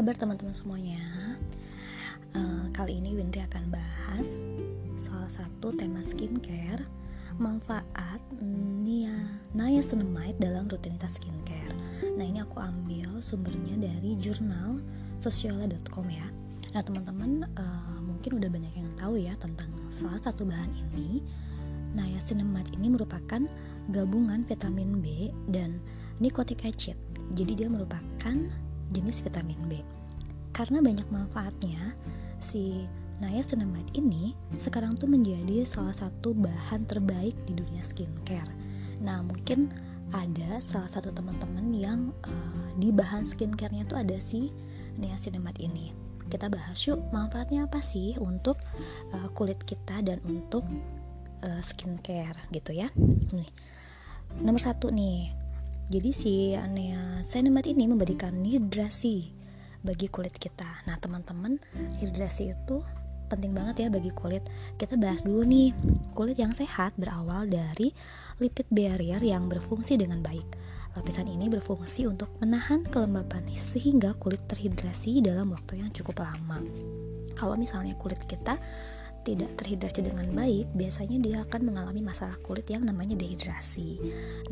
kabar teman-teman semuanya? Uh, kali ini Windri akan bahas salah satu tema skincare manfaat Nia niacinamide dalam rutinitas skincare. Nah ini aku ambil sumbernya dari jurnal sosiala.com ya. Nah teman-teman uh, mungkin udah banyak yang tahu ya tentang salah satu bahan ini. Niacinamide ini merupakan gabungan vitamin B dan nikotik acid. Jadi dia merupakan jenis vitamin B. Karena banyak manfaatnya, si niacinamide ini sekarang tuh menjadi salah satu bahan terbaik di dunia skincare. Nah, mungkin ada salah satu teman-teman yang uh, di bahan skincare-nya tuh ada si niacinamide ini. Kita bahas yuk manfaatnya apa sih untuk uh, kulit kita dan untuk uh, skincare gitu ya. Nih, nomor satu nih, jadi si niacinamide ini memberikan hidrasi bagi kulit kita. Nah, teman-teman, hidrasi itu penting banget ya bagi kulit. Kita bahas dulu nih, kulit yang sehat berawal dari lipid barrier yang berfungsi dengan baik. Lapisan ini berfungsi untuk menahan kelembapan sehingga kulit terhidrasi dalam waktu yang cukup lama. Kalau misalnya kulit kita tidak terhidrasi dengan baik, biasanya dia akan mengalami masalah kulit yang namanya dehidrasi.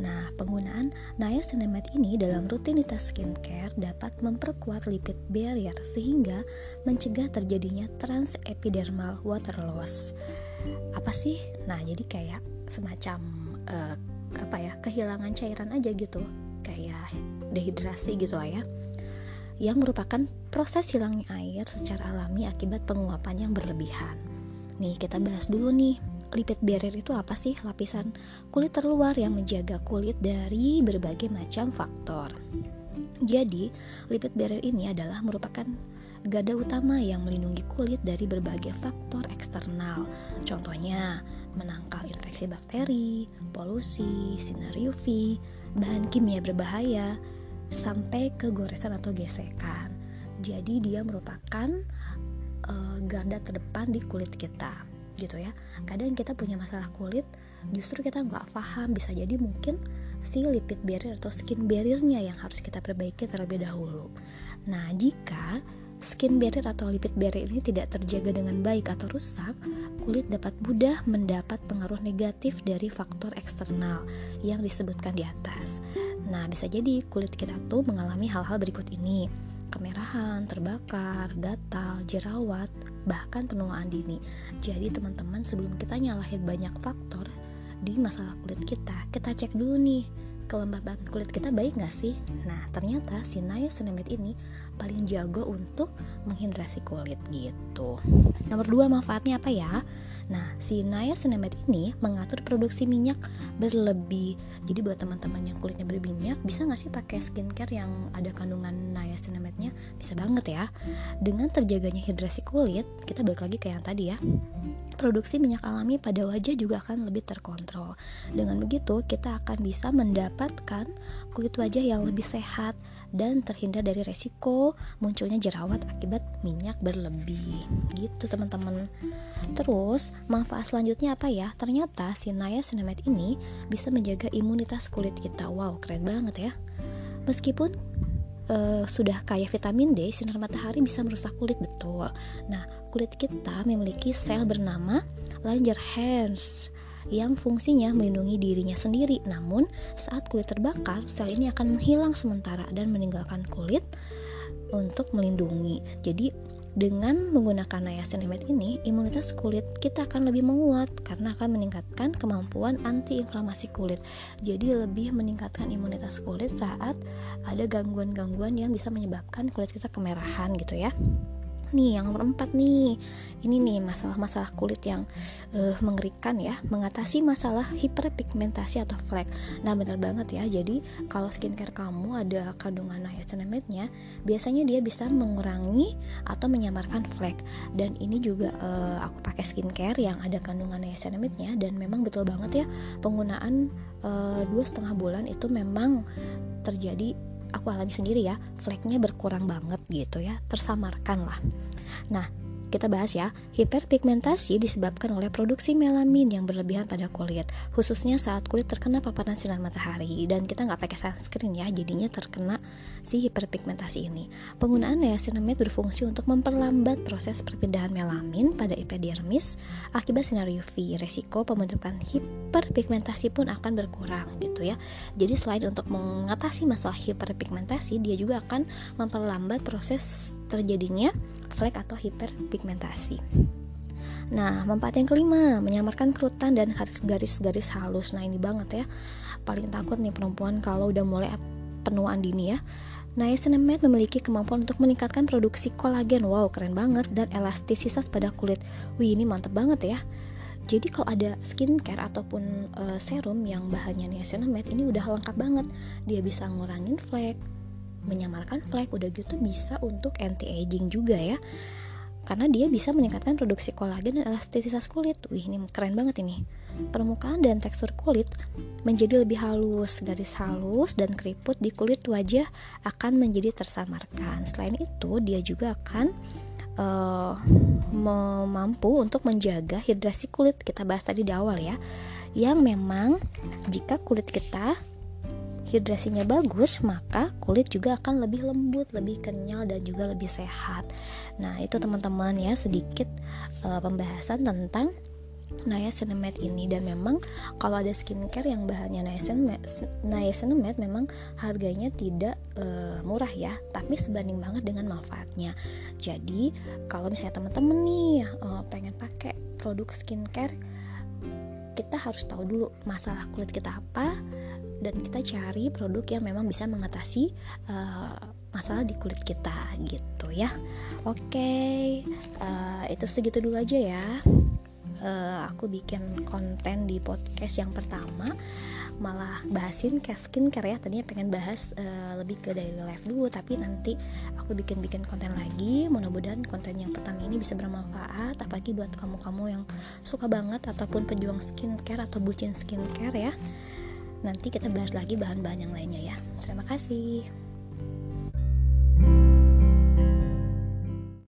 Nah, penggunaan niacinamide ini dalam rutinitas skincare dapat memperkuat lipid barrier sehingga mencegah terjadinya transepidermal water loss. Apa sih? Nah, jadi kayak semacam uh, apa ya, kehilangan cairan aja gitu, kayak dehidrasi gitu lah ya yang merupakan proses hilangnya air secara alami akibat penguapan yang berlebihan. Nih, kita bahas dulu nih. Lipid barrier itu apa sih? Lapisan kulit terluar yang menjaga kulit dari berbagai macam faktor. Jadi, lipid barrier ini adalah merupakan gada utama yang melindungi kulit dari berbagai faktor eksternal. Contohnya, menangkal infeksi bakteri, polusi, sinar UV, bahan kimia berbahaya, sampai ke goresan atau gesekan. Jadi dia merupakan uh, garda terdepan di kulit kita gitu ya. Kadang kita punya masalah kulit justru kita nggak paham bisa jadi mungkin si lipid barrier atau skin barriernya yang harus kita perbaiki terlebih dahulu. Nah jika skin barrier atau lipid barrier ini tidak terjaga dengan baik atau rusak, kulit dapat mudah mendapat pengaruh negatif dari faktor eksternal yang disebutkan di atas. Nah, bisa jadi kulit kita tuh mengalami hal-hal berikut ini kemerahan, terbakar, gatal, jerawat, bahkan penuaan dini. Jadi teman-teman sebelum kita nyalahin banyak faktor di masalah kulit kita, kita cek dulu nih kelembaban kulit kita baik gak sih? Nah ternyata si niacinamide ini paling jago untuk menghidrasi kulit gitu. Nomor dua manfaatnya apa ya? Nah, si niacinamide ini mengatur produksi minyak berlebih. Jadi buat teman-teman yang kulitnya berminyak, bisa nggak sih pakai skincare yang ada kandungan niacinamide-nya? Bisa banget ya. Dengan terjaganya hidrasi kulit, kita balik lagi ke yang tadi ya. Produksi minyak alami pada wajah juga akan lebih terkontrol. Dengan begitu, kita akan bisa mendapatkan kulit wajah yang lebih sehat dan terhindar dari resiko munculnya jerawat akibat minyak berlebih. Gitu, teman-teman. Terus, manfaat selanjutnya apa ya? Ternyata si niacinamide ini bisa menjaga imunitas kulit kita. Wow, keren banget ya. Meskipun uh, sudah kaya vitamin D, sinar matahari bisa merusak kulit betul. Nah, kulit kita memiliki sel bernama Langerhans yang fungsinya melindungi dirinya sendiri. Namun, saat kulit terbakar, sel ini akan menghilang sementara dan meninggalkan kulit untuk melindungi. Jadi, dengan menggunakan niacinamide ini, imunitas kulit kita akan lebih menguat karena akan meningkatkan kemampuan antiinflamasi kulit. Jadi lebih meningkatkan imunitas kulit saat ada gangguan-gangguan yang bisa menyebabkan kulit kita kemerahan gitu ya. Nih yang nomor empat nih. Ini nih masalah-masalah kulit yang uh, mengerikan ya Mengatasi masalah hiperpigmentasi atau flek. Nah benar banget ya. Jadi kalau skincare kamu ada kandungan niacinamide-nya Biasanya dia bisa mengurangi atau menyamarkan flek. Dan ini juga uh, aku pakai skincare yang ada kandungan niacinamide-nya Dan memang betul banget ya Penggunaan eh, dua setengah bulan itu memang terjadi aku alami sendiri ya fleknya berkurang banget gitu ya tersamarkan lah. Nah kita bahas ya, hiperpigmentasi disebabkan oleh produksi melamin yang berlebihan pada kulit, khususnya saat kulit terkena paparan sinar matahari dan kita nggak pakai sunscreen ya, jadinya terkena si hiperpigmentasi ini. Penggunaan niacinamide berfungsi untuk memperlambat proses perpindahan melamin pada epidermis akibat sinar UV. Resiko pembentukan hiperpigmentasi pun akan berkurang gitu ya. Jadi selain untuk mengatasi masalah hiperpigmentasi, dia juga akan memperlambat proses terjadinya flek atau hiperpigmentasi. Nah, manfaat yang kelima, menyamarkan kerutan dan garis-garis halus. Nah, ini banget ya. Paling takut nih perempuan kalau udah mulai penuaan dini ya. Niacinamide memiliki kemampuan untuk meningkatkan produksi kolagen. Wow, keren banget dan elastisitas pada kulit. Wih, ini mantep banget ya. Jadi kalau ada skincare ataupun uh, serum yang bahannya niacinamide ini udah lengkap banget. Dia bisa ngurangin flek, menyamarkan flek udah gitu bisa untuk anti aging juga ya karena dia bisa meningkatkan produksi kolagen dan elastisitas kulit. Wih, ini keren banget ini. Permukaan dan tekstur kulit menjadi lebih halus, garis halus dan keriput di kulit wajah akan menjadi tersamarkan. Selain itu, dia juga akan uh, mampu untuk menjaga hidrasi kulit. Kita bahas tadi di awal ya. Yang memang jika kulit kita hidrasinya bagus, maka kulit juga akan lebih lembut, lebih kenyal dan juga lebih sehat. Nah, itu teman-teman ya sedikit uh, pembahasan tentang niacinamide ini dan memang kalau ada skincare yang bahannya niacinamide, niacinamide memang harganya tidak uh, murah ya tapi sebanding banget dengan manfaatnya jadi kalau misalnya teman-teman nih uh, pengen pakai produk skincare kita harus tahu dulu masalah kulit kita apa dan kita cari produk yang memang bisa mengatasi uh, masalah di kulit kita gitu ya. Oke okay, uh, eh, itu segitu dulu aja ya. Uh, aku bikin konten di podcast yang pertama. Malah bahasin skincare ya. Tadinya pengen bahas uh, lebih ke daily life dulu tapi nanti aku bikin-bikin konten lagi. Mudah-mudahan konten yang pertama ini bisa bermanfaat apalagi buat kamu-kamu yang suka banget ataupun pejuang skincare atau bucin skincare ya nanti kita bahas lagi bahan-bahan yang lainnya ya. Terima kasih